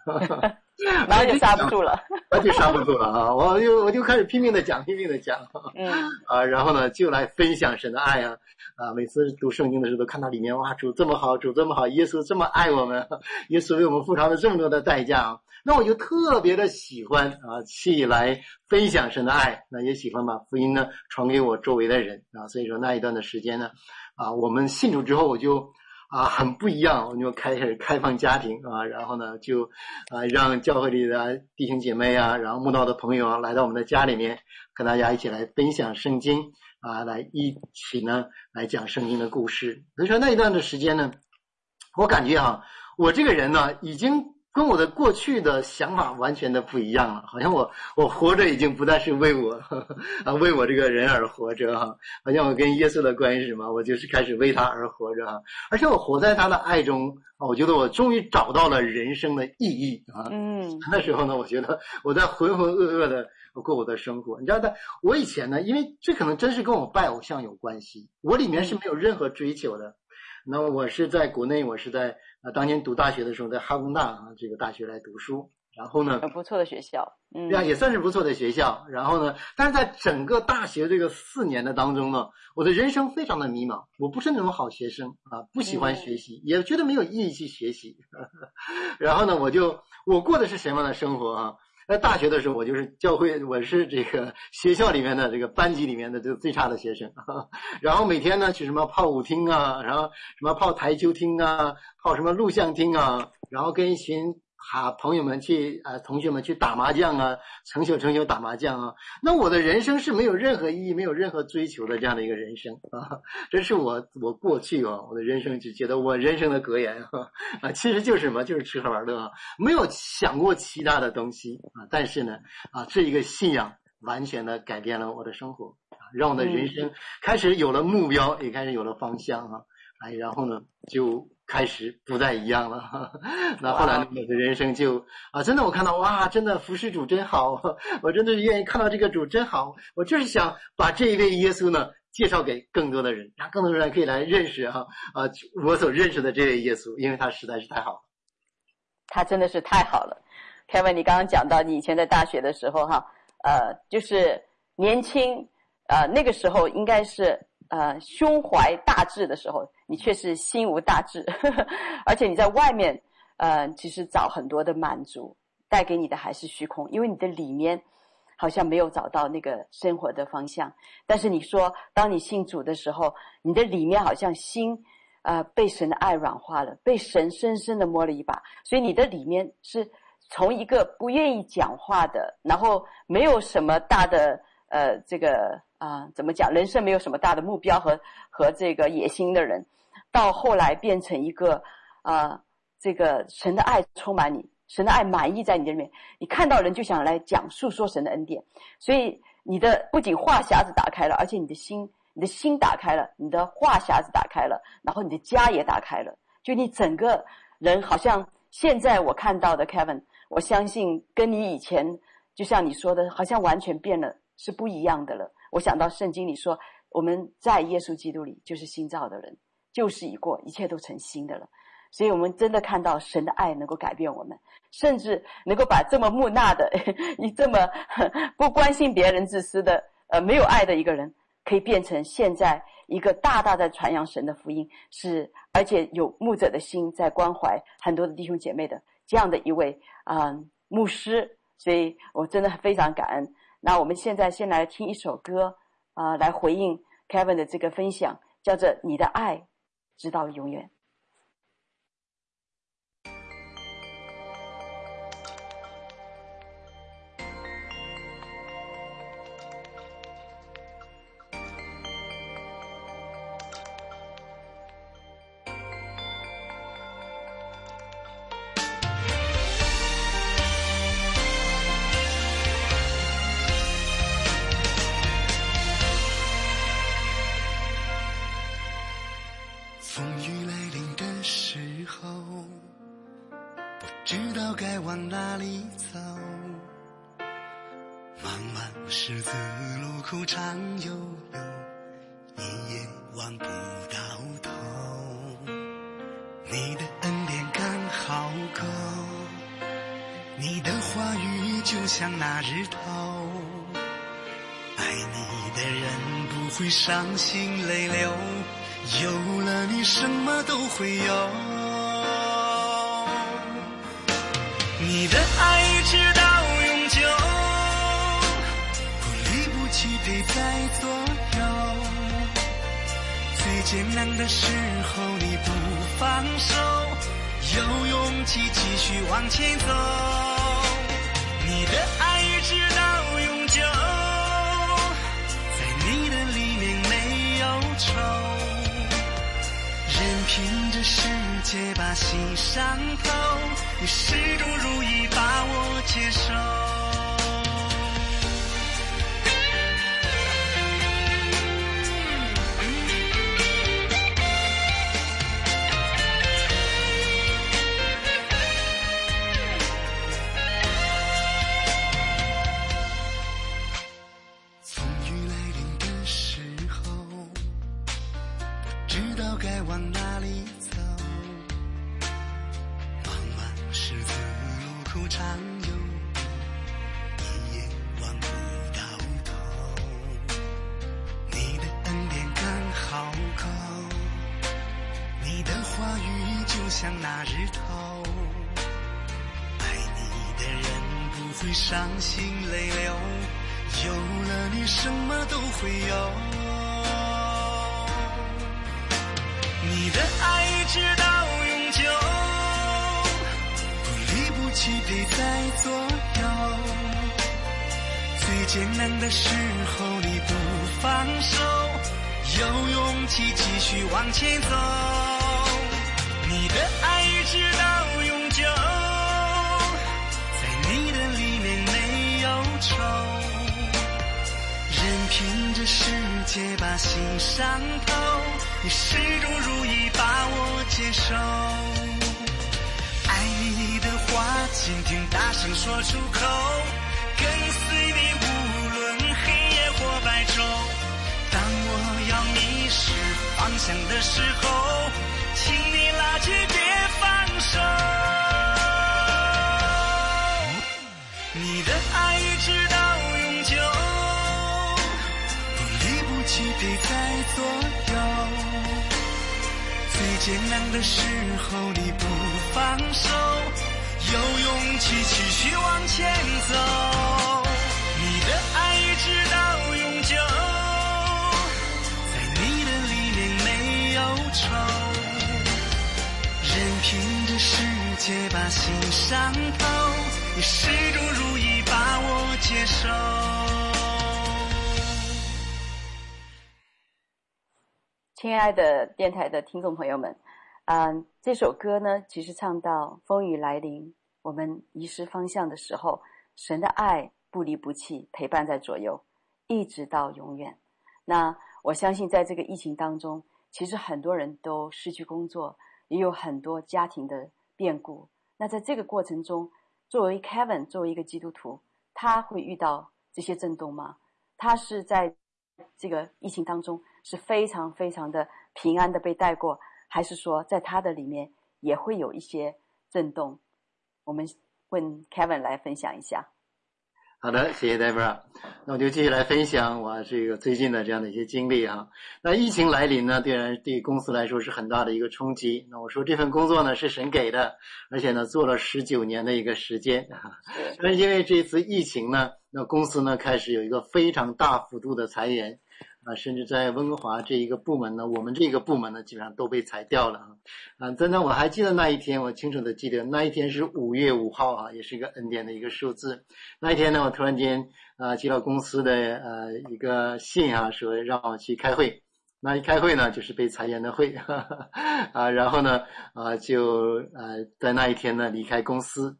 然后就刹不住了，我就刹不住了啊！我就我就开始拼命的讲，拼命的讲，嗯啊，然后呢，就来分享神的爱啊啊！每次读圣经的时候，都看到里面哇，主这么好，主这么好，耶稣这么爱我们，耶稣为我们付上了这么多的代价啊！那我就特别的喜欢啊，去来分享神的爱，那也喜欢把福音呢传给我周围的人啊，所以说那一段的时间呢。啊，我们信主之后，我就啊很不一样，我就开始开放家庭啊，然后呢就啊让教会里的弟兄姐妹啊，然后慕道的朋友啊来到我们的家里面，跟大家一起来分享圣经啊，来一起呢来讲圣经的故事。所以说那一段的时间呢，我感觉啊，我这个人呢已经。跟我的过去的想法完全的不一样了，好像我我活着已经不再是为我 啊为我这个人而活着哈，好像我跟耶稣的关系是什么，我就是开始为他而活着哈，而且我活在他的爱中啊，我觉得我终于找到了人生的意义啊。嗯，那时候呢，我觉得我在浑浑噩噩的过我的生活，你知道的，我以前呢，因为这可能真是跟我拜偶像有关系，我里面是没有任何追求的。那么我是在国内，我是在啊当年读大学的时候，在哈工大啊这个大学来读书，然后呢，很不错的学校，嗯，对啊，也算是不错的学校。然后呢，但是在整个大学这个四年的当中呢，我的人生非常的迷茫。我不是那种好学生啊，不喜欢学习，也觉得没有意义去学习。然后呢，我就我过的是什么样的生活啊？在大学的时候，我就是教会，我是这个学校里面的这个班级里面的这个最差的学生。然后每天呢，去什么泡舞厅啊，然后什么泡台球厅啊，泡什么录像厅啊，然后跟一群。哈，朋友们去啊、呃，同学们去打麻将啊，成宿成宿打麻将啊。那我的人生是没有任何意义、没有任何追求的这样的一个人生啊。这是我我过去啊，我的人生就觉得我人生的格言啊，啊，其实就是什么，就是吃喝玩乐啊，没有想过其他的东西啊。但是呢，啊，这一个信仰完全的改变了我的生活啊，让我的人生开始有了目标，也开始有了方向啊。哎，然后呢，就开始不再一样了。那后来呢我的人生就啊，真的我看到哇，真的服侍主真好，我真的是愿意看到这个主真好。我就是想把这一位耶稣呢介绍给更多的人，让更多人可以来认识哈啊，我所认识的这位耶稣，因为他实在是太好了。他真的是太好了，Kevin，你刚刚讲到你以前在大学的时候哈，呃，就是年轻，呃，那个时候应该是。呃，胸怀大志的时候，你却是心无大志，呵呵，而且你在外面，呃，其实找很多的满足，带给你的还是虚空，因为你的里面好像没有找到那个生活的方向。但是你说，当你信主的时候，你的里面好像心，呃，被神的爱软化了，被神深深的摸了一把，所以你的里面是从一个不愿意讲话的，然后没有什么大的，呃，这个。啊，怎么讲？人生没有什么大的目标和和这个野心的人，到后来变成一个啊，这个神的爱充满你，神的爱满溢在你这里面，你看到人就想来讲述说神的恩典，所以你的不仅话匣子打开了，而且你的心，你的心打开了，你的话匣子打开了，然后你的家也打开了，就你整个人好像现在我看到的 Kevin，我相信跟你以前就像你说的，好像完全变了，是不一样的了。我想到圣经里说，我们在耶稣基督里就是新造的人，旧事已过，一切都成新的了。所以，我们真的看到神的爱能够改变我们，甚至能够把这么木讷的、你这么不关心别人、自私的、呃没有爱的一个人，可以变成现在一个大大的传扬神的福音，是而且有牧者的心在关怀很多的弟兄姐妹的这样的一位啊、牧师。所以我真的非常感恩。那我们现在先来听一首歌，啊、呃，来回应 Kevin 的这个分享，叫做《你的爱，直到永远》。伤心泪流，有了你什么都会有。你的爱一直到永久，不离不弃陪在左右。最艰难的时候你不放手，有勇气继续往前走。你的爱且把心伤透，你始终如一把我接受。把心伤透，你始终如一把我接受。爱你的话，今天大声说出口，跟随你无论黑夜或白昼。当我要迷失方向的时候，请你拉住，别放手。不弃地在左右。最艰难的时候你不放手，有勇气继续往前走。你的爱一直到永久，在你的里面没有愁，任凭这世界把心伤透。你始终如一把我接受。亲爱的电台的听众朋友们，嗯，这首歌呢，其实唱到风雨来临，我们遗失方向的时候，神的爱不离不弃，陪伴在左右，一直到永远。那我相信，在这个疫情当中，其实很多人都失去工作，也有很多家庭的变故。那在这个过程中，作为 Kevin，作为一个基督徒，他会遇到这些震动吗？他是在这个疫情当中是非常非常的平安的被带过，还是说在他的里面也会有一些震动？我们问 Kevin 来分享一下。好的，谢谢 Deborah。那我就继续来分享我这个最近的这样的一些经历哈。那疫情来临呢，对然对公司来说是很大的一个冲击。那我说这份工作呢是神给的，而且呢做了十九年的一个时间啊。但 是因为这次疫情呢，那公司呢开始有一个非常大幅度的裁员。啊，甚至在温哥华这一个部门呢，我们这个部门呢，基本上都被裁掉了啊。啊，真的，我还记得那一天，我清楚的记得那一天是五月五号啊，也是一个恩典的一个数字。那一天呢，我突然间啊接到公司的呃一个信啊，说让我去开会。那一开会呢，就是被裁员的会，哈哈啊，然后呢啊就呃在那一天呢离开公司。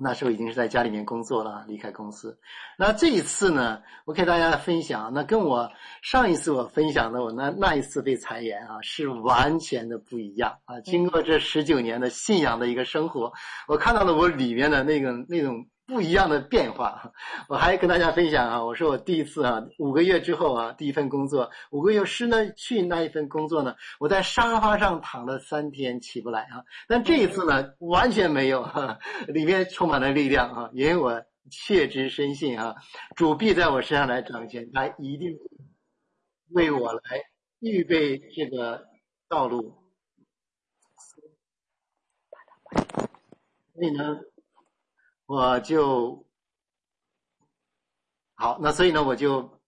那时候已经是在家里面工作了，离开公司。那这一次呢，我给大家分享，那跟我上一次我分享的我那那一次被裁员啊，是完全的不一样啊。经过这十九年的信仰的一个生活，我看到了我里面的那个那种。不一样的变化，我还跟大家分享啊，我说我第一次啊，五个月之后啊，第一份工作，五个月是呢去那一份工作呢，我在沙发上躺了三天起不来啊，但这一次呢完全没有哈，里面充满了力量啊，因为我切知深信啊，主必在我身上来掌权，他一定为我来预备这个道路，所以呢。我就好，那所以呢，我就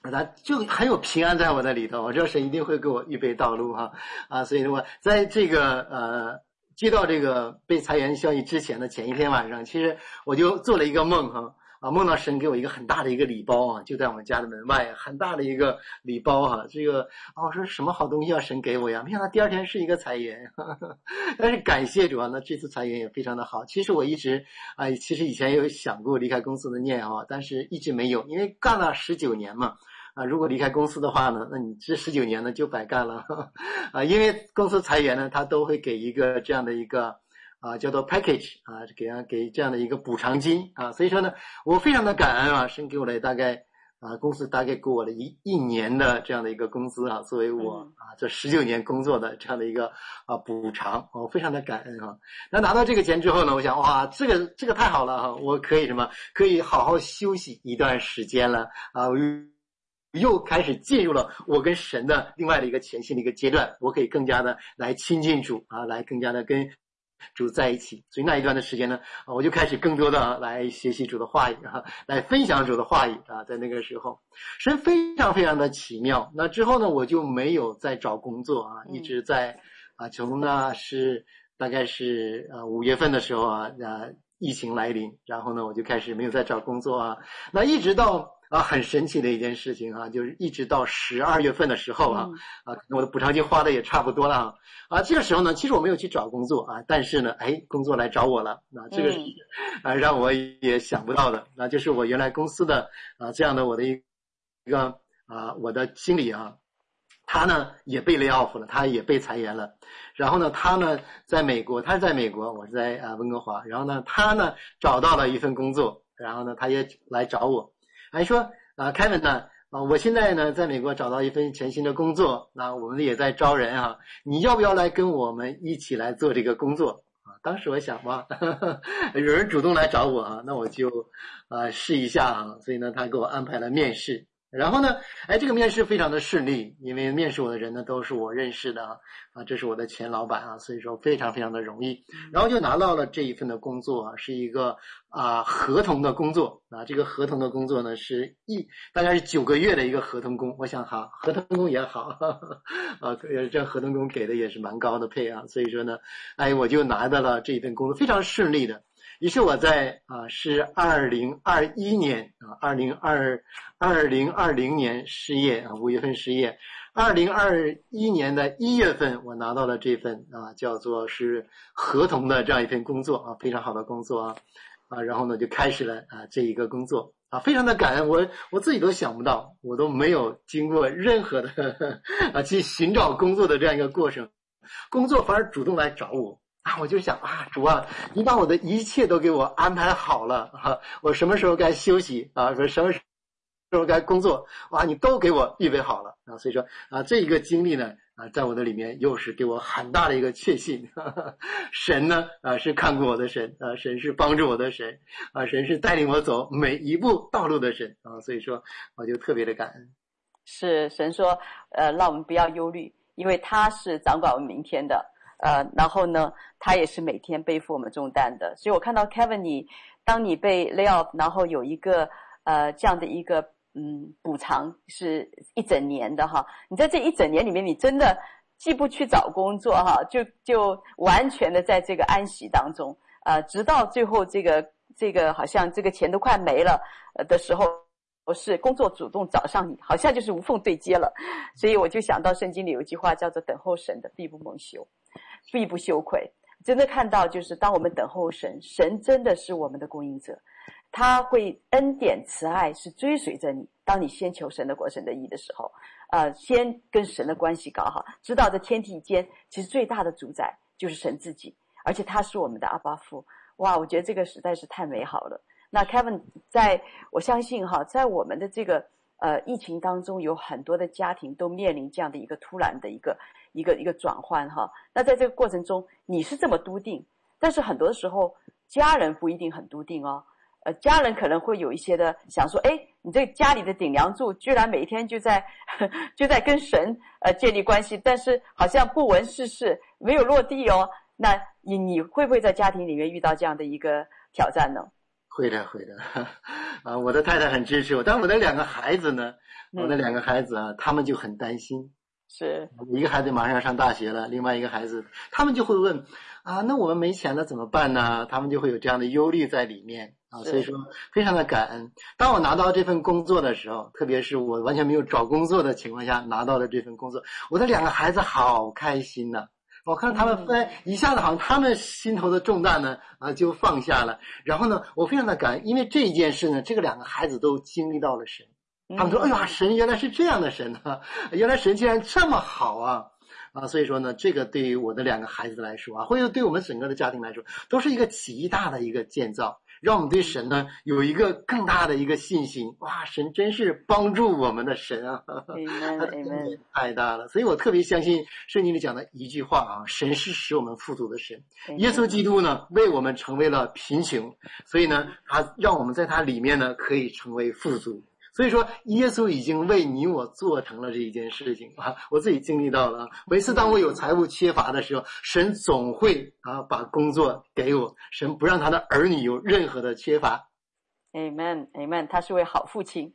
那就很有平安在我那里头，我知道神一定会给我预备道路哈啊，所以呢我在这个呃接到这个被裁员消息之前的前一天晚上，其实我就做了一个梦哈。啊梦到神给我一个很大的一个礼包啊，就在我们家的门外，很大的一个礼包哈、啊。这个啊，我说什么好东西要神给我呀？没想到第二天是一个裁员，呵呵，但是感谢主啊，那这次裁员也非常的好。其实我一直啊，其实以前有想过离开公司的念啊，但是一直没有，因为干了十九年嘛。啊，如果离开公司的话呢，那你这十九年呢就白干了呵 呵啊，因为公司裁员呢，他都会给一个这样的一个。啊，叫做 package 啊，给啊给这样的一个补偿金啊，所以说呢，我非常的感恩啊，神给我了大概啊，公司大概给我了一一年的这样的一个工资啊，作为我啊这十九年工作的这样的一个啊补偿，我非常的感恩啊。那拿到这个钱之后呢，我想哇，这个这个太好了哈，我可以什么？可以好好休息一段时间了啊，我又又开始进入了我跟神的另外的一个全新的一个阶段，我可以更加的来亲近主啊，来更加的跟。主在一起，所以那一段的时间呢，我就开始更多的来学习主的话语啊，来分享主的话语啊，在那个时候，神非常非常的奇妙。那之后呢，我就没有再找工作啊，一直在啊，从那是大概是呃五月份的时候啊，啊，疫情来临，然后呢，我就开始没有再找工作啊，那一直到。啊，很神奇的一件事情啊，就是一直到十二月份的时候啊，嗯、啊，我的补偿金花的也差不多了啊，啊，这个时候呢，其实我没有去找工作啊，但是呢，哎，工作来找我了，那这个是 啊，让我也想不到的，那就是我原来公司的啊这样的我的一个啊我的经理啊，他呢也被 lay off 了，他也被裁员了。然后呢，他呢在美国，他是在美国，我是在啊温哥华。然后呢，他呢找到了一份工作，然后呢，他也来找我，还说啊凯文呢啊，我现在呢在美国找到一份全新的工作，那我们也在招人啊，你要不要来跟我们一起来做这个工作啊？当时我想哇，有人主动来找我啊，那我就啊试一下啊，所以呢，他给我安排了面试。然后呢，哎，这个面试非常的顺利，因为面试我的人呢都是我认识的啊，啊，这是我的前老板啊，所以说非常非常的容易，然后就拿到了这一份的工作啊，是一个啊合同的工作。啊，这个合同的工作呢是一大概是九个月的一个合同工，我想哈，合同工也好，哈 哈啊，这合同工给的也是蛮高的配啊，所以说呢，哎，我就拿到了这一份工作，非常顺利的。于是我在啊，是二零二一年啊，二零二二零二零年失业啊，五月份失业。二零二一年的一月份，我拿到了这份啊，叫做是合同的这样一份工作啊，非常好的工作啊啊，然后呢就开始了啊这一个工作啊，非常的感恩，我我自己都想不到，我都没有经过任何的呵呵 啊去寻找工作的这样一个过程，工作反而主动来找我。啊，我就想啊，主啊，你把我的一切都给我安排好了啊，我什么时候该休息啊，说什么时候该工作，哇，你都给我预备好了啊，所以说啊，这一个经历呢啊，在我的里面又是给我很大的一个确信，哈哈，神呢啊是看顾我的神啊，神是帮助我的神啊，神是带领我走每一步道路的神啊，所以说我就特别的感恩。是神说，呃，让我们不要忧虑，因为他是掌管我们明天的。呃，然后呢，他也是每天背负我们重担的。所以我看到 Kevin，你当你被 lay off，然后有一个呃这样的一个嗯补偿是一整年的哈。你在这一整年里面，你真的既不去找工作哈，就就完全的在这个安息当中，呃，直到最后这个这个好像这个钱都快没了的时候。不是工作主动找上你，好像就是无缝对接了，所以我就想到圣经里有一句话叫做“等候神的必不蒙羞，必不羞愧”。真的看到，就是当我们等候神，神真的是我们的供应者，他会恩典慈爱是追随着你。当你先求神的国、神的义的时候，呃，先跟神的关系搞好，知道这天地间其实最大的主宰就是神自己，而且他是我们的阿爸父。哇，我觉得这个实在是太美好了。那 Kevin，在我相信哈，在我们的这个呃疫情当中，有很多的家庭都面临这样的一个突然的一个一个一个转换哈。那在这个过程中，你是这么笃定，但是很多的时候家人不一定很笃定哦。呃，家人可能会有一些的想说，哎，你这家里的顶梁柱居然每天就在 就在跟神呃建立关系，但是好像不闻世事，没有落地哦。那你你会不会在家庭里面遇到这样的一个挑战呢？会的，会的，啊，我的太太很支持我，但我的两个孩子呢，我的两个孩子啊，他们就很担心，是一个孩子马上要上大学了，另外一个孩子，他们就会问，啊，那我们没钱了怎么办呢？他们就会有这样的忧虑在里面啊，所以说非常的感恩。当我拿到这份工作的时候，特别是我完全没有找工作的情况下拿到了这份工作，我的两个孩子好开心呐。我看他们分一下子，好像他们心头的重担呢啊就放下了。然后呢，我非常的感恩，因为这一件事呢，这个两个孩子都经历到了神。他们说：“哎呀，神原来是这样的神啊！原来神竟然这么好啊！”啊，所以说呢，这个对于我的两个孩子来说啊，或者对我们整个的家庭来说，都是一个极大的一个建造。让我们对神呢有一个更大的一个信心。哇，神真是帮助我们的神啊！太大了，所以我特别相信圣经里讲的一句话啊：神是使我们富足的神。耶稣基督呢为我们成为了贫穷，所以呢他让我们在他里面呢可以成为富足。所以说，耶稣已经为你我做成了这一件事情啊！我自己经历到了。每次当我有财务缺乏的时候，神总会啊把工作给我，神不让他的儿女有任何的缺乏。Amen，Amen，他是位好父亲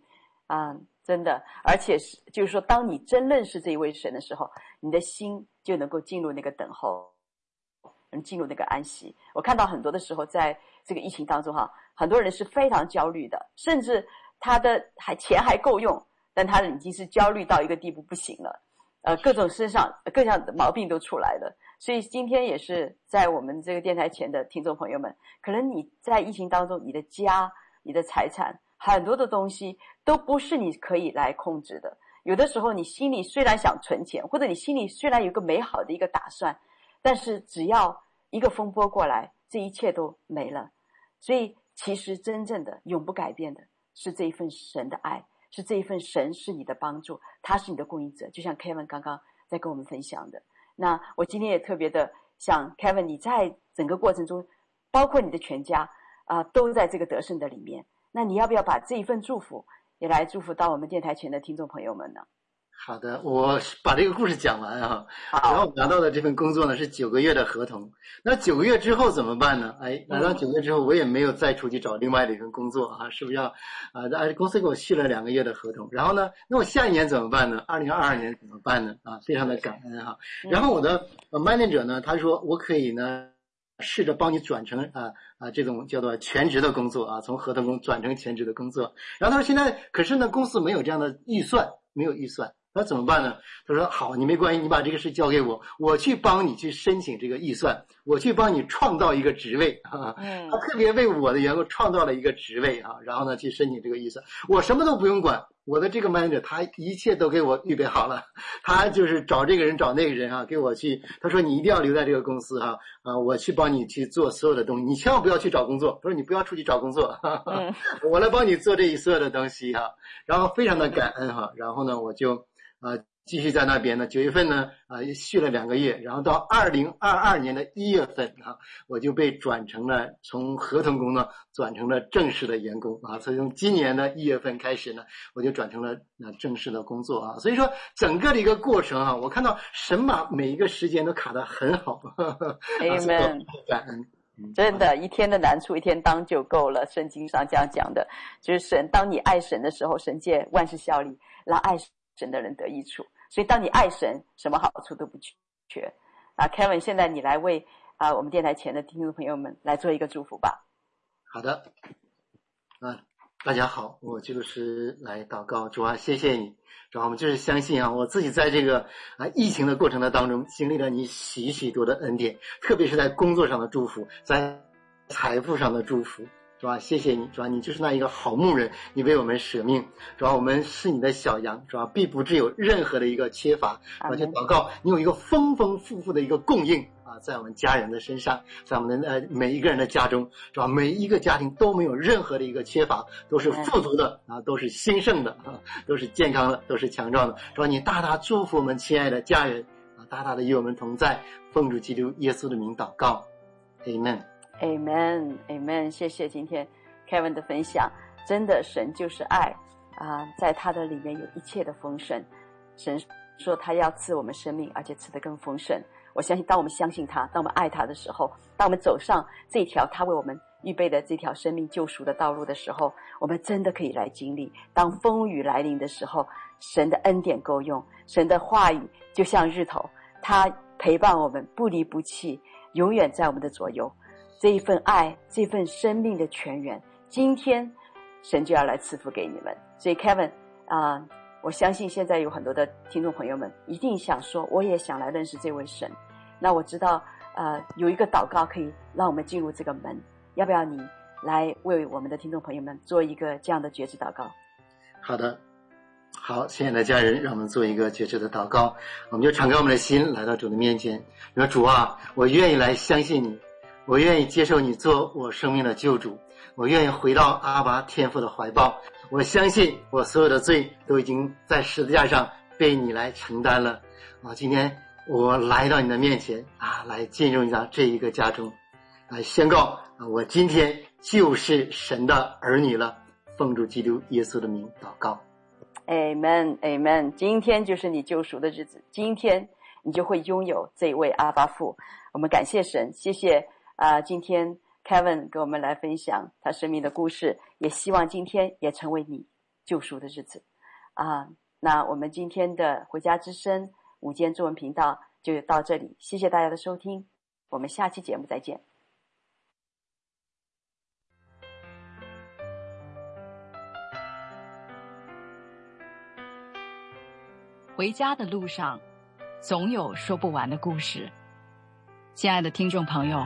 啊，真的。而且是就是说，当你真认识这一位神的时候，你的心就能够进入那个等候，能进入那个安息。我看到很多的时候，在这个疫情当中哈，很多人是非常焦虑的，甚至。他的还钱还够用，但他已经是焦虑到一个地步不行了，呃，各种身上各项的毛病都出来了。所以今天也是在我们这个电台前的听众朋友们，可能你在疫情当中，你的家、你的财产很多的东西都不是你可以来控制的，有的时候你心里虽然想存钱，或者你心里虽然有个美好的一个打算，但是只要一个风波过来，这一切都没了。所以，其实真正的永不改变的是这一份神的爱，是这一份神是你的帮助，他是你的供应者。就像 Kevin 刚刚在跟我们分享的。那我今天也特别的想 Kevin，你在整个过程中，包括你的全家啊、都在这个得胜的里面。那你要不要把这一份祝福也来祝福到我们电台前的听众朋友们呢？好的，我把这个故事讲完啊。然后拿到的这份工作呢是九个月的合同。那九个月之后怎么办呢？哎，拿到九个月之后，我也没有再出去找另外的一份工作啊，是不是要啊？哎，公司给我续了两个月的合同。然后呢，那我下一年怎么办呢？二零二二年怎么办呢？啊，非常的感恩哈。然后我的 manager 呢，他说我可以呢。试着帮你转成啊啊这种叫做全职的工作啊，从合同工转成全职的工作。然后他说现在可是呢，公司没有这样的预算，没有预算，那怎么办呢？他说好，你没关系，你把这个事交给我，我去帮你去申请这个预算，我去帮你创造一个职位啊。他特别为我的员工创造了一个职位啊，然后呢去申请这个预算，我什么都不用管。我的这个 manager，他一切都给我预备好了，他就是找这个人找那个人啊，给我去。他说你一定要留在这个公司哈，啊，我去帮你去做所有的东西，你千万不要去找工作。他说你不要出去找工作，哈哈，我来帮你做这一所有的东西哈。然后非常的感恩哈，然后呢我就啊。继续在那边呢，九月份呢，啊，续了两个月，然后到二零二二年的一月份啊，我就被转成了从合同工呢转成了正式的员工啊，所以从今年的一月份开始呢，我就转成了那正式的工作啊，所以说整个的一个过程啊，我看到神把每一个时间都卡得很好，Amen，感恩，真的，一天的难处一天当就够了，圣经上这样讲的，就是神，当你爱神的时候，神借万事效力，让爱神的人得益处。所以，当你爱神，什么好处都不缺。啊，Kevin，现在你来为啊我们电台前的听众朋友们来做一个祝福吧。好的，啊，大家好，我就是来祷告，主啊，谢谢你，主啊，我们就是相信啊，我自己在这个啊疫情的过程的当中，经历了你许许多的恩典，特别是在工作上的祝福，在财富上的祝福。是吧？谢谢你，是吧？你就是那一个好牧人，你为我们舍命，是吧？我们是你的小羊，是吧？必不致有任何的一个缺乏，而且祷告你有一个丰丰富富的一个供应啊，在我们家人的身上，在我们的呃每一个人的家中，是吧？每一个家庭都没有任何的一个缺乏，都是富足的啊，都是兴盛的啊，都是健康的，都是强壮的，是吧？你大大祝福我们亲爱的家人啊，大大的与我们同在，奉主基督耶稣的名祷告，Amen。Amen，Amen，谢谢今天 Kevin 的分享。真的，神就是爱啊，在他的里面有一切的丰盛。神说他要赐我们生命，而且赐得更丰盛。我相信，当我们相信他，当我们爱他的时候，当我们走上这条他为我们预备的这条生命救赎的道路的时候，我们真的可以来经历。当风雨来临的时候，神的恩典够用，神的话语就像日头，他陪伴我们，不离不弃，永远在我们的左右。这一份爱，这份生命的泉源，今天神就要来赐福给你们。所以，Kevin 啊、我相信现在有很多的听众朋友们一定想说，我也想来认识这位神。那我知道，呃，有一个祷告可以让我们进入这个门，要不要你来为我们的听众朋友们做一个这样的决志祷告？好的，好，亲爱的家人，让我们做一个决志的祷告。我们就敞开我们的心，来到主的面前，说：“主啊，我愿意来相信你。”我愿意接受你做我生命的救主，我愿意回到阿爸天父的怀抱。我相信我所有的罪都已经在十字架上被你来承担了。啊，今天我来到你的面前啊，来进入你的这一个家中，来宣告啊，我今天就是神的儿女了。奉主基督耶稣的名祷告，Amen，Amen。今天就是你救赎的日子，今天你就会拥有这位阿爸父。我们感谢神，谢谢。啊，今天 Kevin 给我们来分享他生命的故事，也希望今天也成为你救赎的日子。啊，那我们今天的回家之声午间中文频道就到这里，谢谢大家的收听，我们下期节目再见。回家的路上，总有说不完的故事。亲爱的听众朋友。